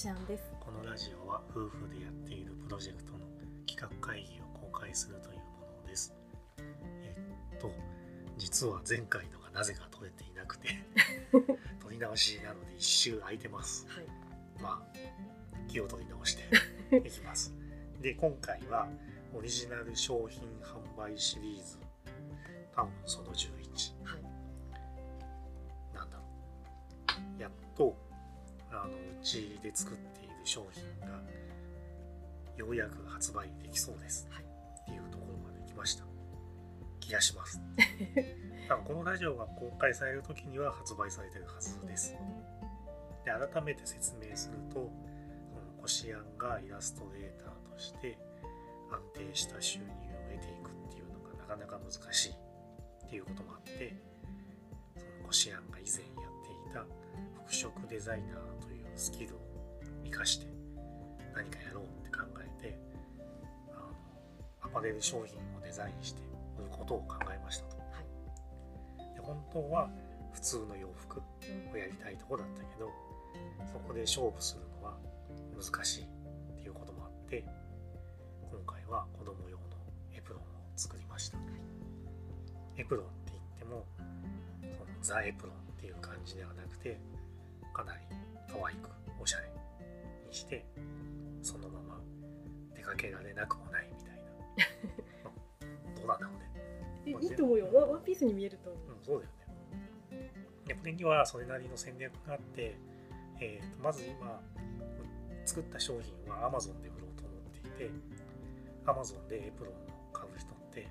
しあんです。このラジオは夫婦でやっているプロジェクトの企画会議を公開するというものです。えっと実は前回のがなぜか撮れていなくて。撮り直しなので一周空いてます。はい。まあ気を取り直して いきます。で今回はオリジナル商品販売シリーズ。多分その11はい。なんだろう。やっとちで作っている商品がようやく発売できそうです。はい。っていうところまで来ました。気がします。多分このラジオが公開される時には発売されてるはずです。で改めて説明するとこしあんがイラストレーターとして安定した収入を得ていくっていうのがなかなか難しいっていうこともあってそのこしあんが以前やっていた服飾デザイナーとスキルを生かして何かやろうって考えてあのアパレル商品をデザインして売ることを考えましたと。はいで本当は普通の洋服をやりたいとこだったけどそこで勝負するのは難しいっていうこともあって今回は子供用のエプロンを作りましたエプロンって言ってもそのザ・エプロンっていう感じではなくてかなり可愛くおしゃれにしてそのまま出かけられなくもないみたいな。どうなんだろうねえいいと思うよ。ワワンピースに見えると思う。うん、そうだよね。でこれにはそれなりの戦略があって、えーとまず今作った商品は Amazon で売ろうと思っていて Amazon でエプロンを買う人って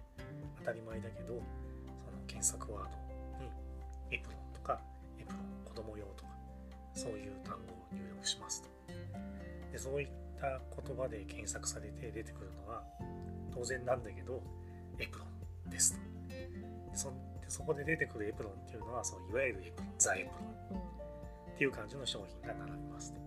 当たり前だけどその検索ワードにエプロンそういう単語を入力しますと。でそういった言葉で検索されて出てくるのは当然なんだけどエプロンですと。でそでそこで出てくるエプロンっていうのはそういわゆるエプロンザエプロンっていう感じの商品が並びますと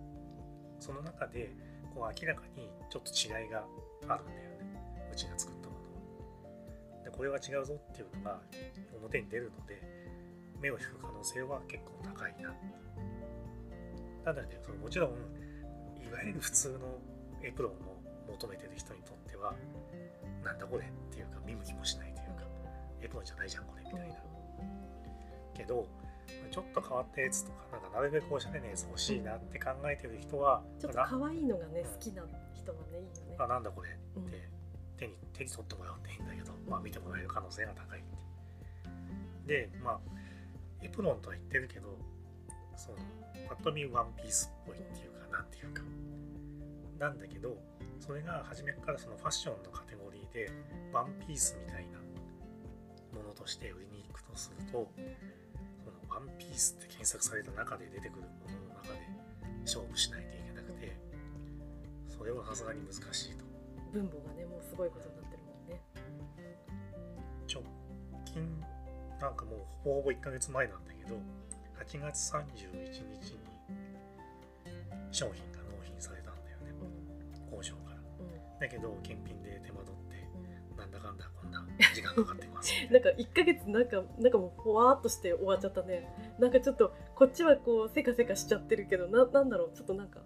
その中でこう明らかにちょっと違いがあるんだよねうちが作ったものはでこれは違うぞっていうのが表に出るので目を引く可能性は結構高いなただねそのもちろんいわゆる普通のエプロンを求めてる人にとってはなんだこれっていうか見向きもしないというかエプロンじゃないじゃんこれみたいな。けどちょっと変わったやつとかなんかなるべくおしゃれなやつ欲しいなって考えてる人はちょっとな可愛いのがね好きな人はねいいよね。あなんだこれってうん。手に手に取ってもらうっていいんだけど、まあ見てもらえる可能性が高いって。でまあエプロンとは言ってるけどそのパッと見ワンピースっぽいっていうかなんていうか。なんだけどそれが初めからそのファッションのカテゴリーでワンピースみたいなものとして売りに行くとするとそのワンピースって検索された中で出てくるものの中で勝負しないといけなくてそれはさすがに難しいと。分母がねもうすごいことになってるもんね。直近なんかもうほぼほぼ1ヶ月前なんだけど8月31日に商品が納品されたんだよね。うん工場から。うん。だけど検品で手間取ってうん。なんだかんだこんな時間かかってます。なんか1ヶ月なんかなんかもうふわーっとして終わっちゃったね。なんかちょっとこっちはこうせかせかしちゃってるけどななんだろう。ちょっとなんか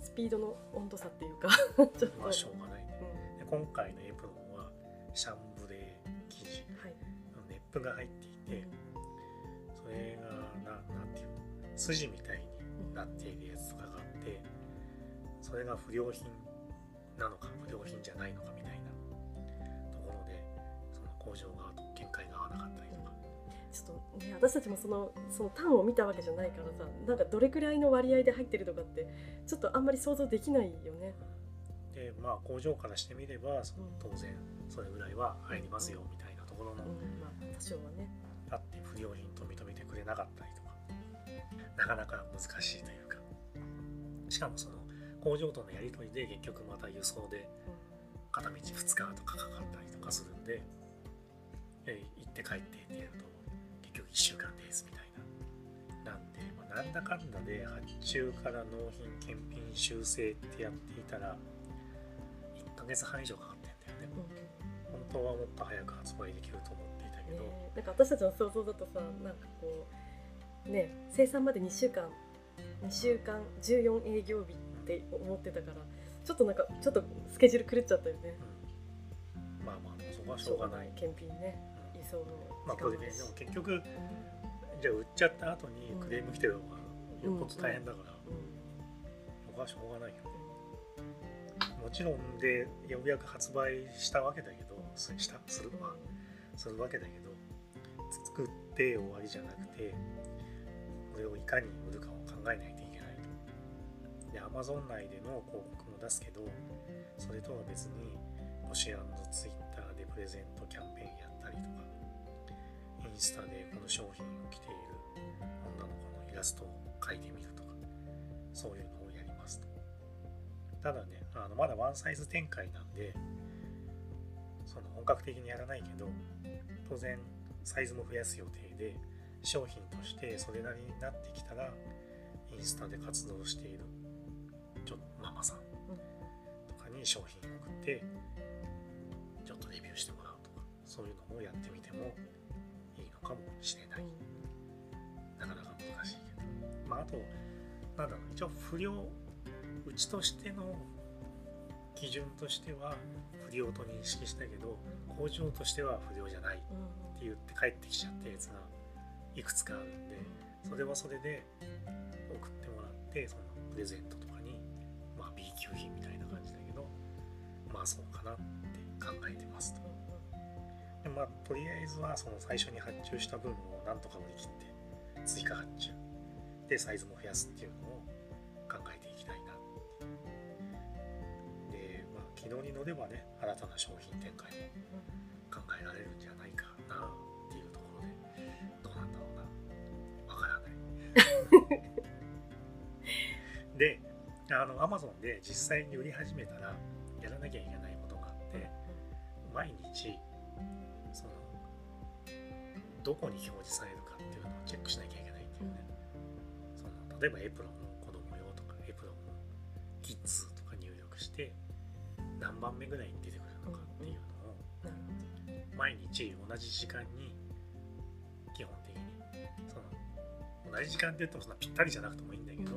スピードの温度差っていうか。ちょっと、まあしょうがないね。うん。で今回のエプロンはシャンブレー生地。はい。ネップが入っていてそれがななんていうの筋みたいになっているやつとかがあってそれが不良品なのか不良品じゃないのかみたいなところでその工場側と見解が合わなかったりとか。ちょっとね私たちもそのその単を見たわけじゃないからさなんかどれくらいの割合で入ってるとかってちょっとあんまり想像できないよね。でまあ工場からしてみればそのうん。当然それぐらいは入りますよみたいなところのうん。まあ多少はね。あって不良品と認めてくれなかったりとかなかなか難しいというかしかもその工場とのやり取りで結局また輸送で片道2日とかかかったりとかするんで、えー行って帰ってってやると結局1週間ですみたいな。なんで、まあ、なんだかんだで発注から納品検品修正ってやっていたら1ヶ月半以上かかってんだよね。うん本当はもっと早く発売できると思っていたけど、ね、なんか私たちの想像だとさなんかこうね生産まで2週間2週間14営業日って思ってたからちょっとなんかちょっとスケジュール狂っちゃったよね。うん、まあまあそこはしょうがない、検品ねうん。移送のまあこれねでも結局じゃあ売っちゃった後にクレーム来てる方がよっぽど大変だから、うん。そこはしょうがないよ。ねもちろんでようやく発売したわけだけどすしたするわするわけだけど作って終わりじゃなくてこれをいかに売るかを考えないといけないと。で Amazon 内での広告も出すけどそれとは別にポシ &Twitter でプレゼントキャンペーンやったりとかインスタでこの商品を着ている女の子のイラストを描いてみるとかそういうのをやりますと。ただねあのまだワンサイズ展開なんでその本格的にやらないけど当然サイズも増やす予定で商品としてそれなりになってきたらインスタで活動しているちょママさんとかに商品を送ってちょっとレビューしてもらうとかそういうのもやってみてもいいのかもしれない。なかなか難しいけど。まああとなんだろう一応不良うちとしての基準としては不良と認識したけど工場としては不良じゃないって言って帰ってきちゃったやつがいくつかあるんでそれはそれで送ってもらってそのプレゼントとかにまあ B 級品みたいな感じだけどまあそうかなって考えてますと。でまあとりあえずはその最初に発注した分をなんとか売り切って追加発注。でサイズも増やすっていうのを考えていきたいなでまあ昨日に乗ればね新たな商品展開もあの Amazon で実際に売り始めたらやらなきゃいけないことがあって毎日そのどこに表示されるかっていうのをチェックしなきゃいけないっていうね、その例えばエプロンの子供用とかエプロンのキッズとか入力して何番目ぐらいに出てくるのかっていうのを毎日同じ時間に基本的に。その同じ時間って言ってもそんなぴったりじゃなくてもいいんだけど、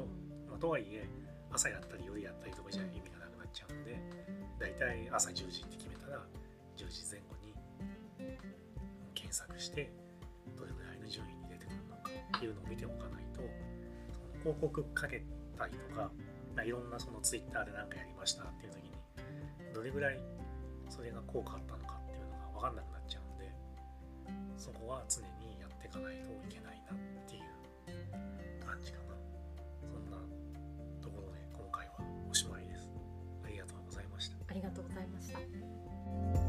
まあ、とはいえ朝やったり夜やったりとかじゃ意味がなくなっちゃうんでだいたい朝10時って決めたら10時前後に検索してどれぐらいの順位に出てくるのかっていうのを見ておかないとその広告かけたりとか、まあ、いろんなそのツイッターで何かやりましたっていう時にどれぐらいそれが効果あったのかっていうのが分かんなくなっちゃうんでそこは常にやっていかないといけないなっていう感じかな。ありがとうございました。